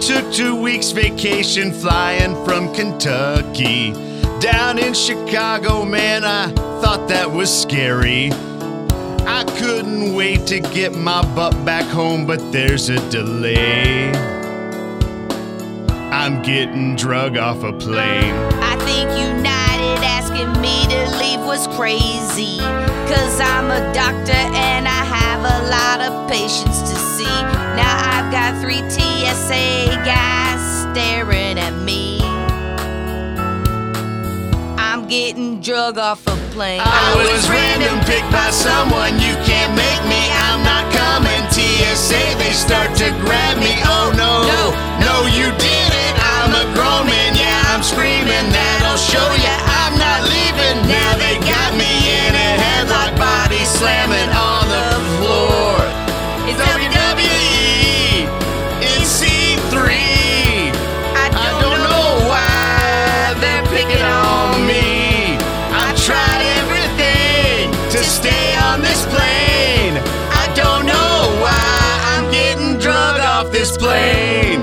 took two weeks vacation flying from Kentucky. Down in Chicago, man, I thought that was scary. I couldn't wait to get my butt back home, but there's a delay. I'm getting drug off a plane. I think United asking me to leave was crazy. Cause I'm a doctor and I have a lot of patients to see. Now I've got three TSA guys staring at me. I'm getting drug off a plane. I was random picked by someone, you on me. I've tried everything to stay on this plane. I don't know why I'm getting drug off this plane.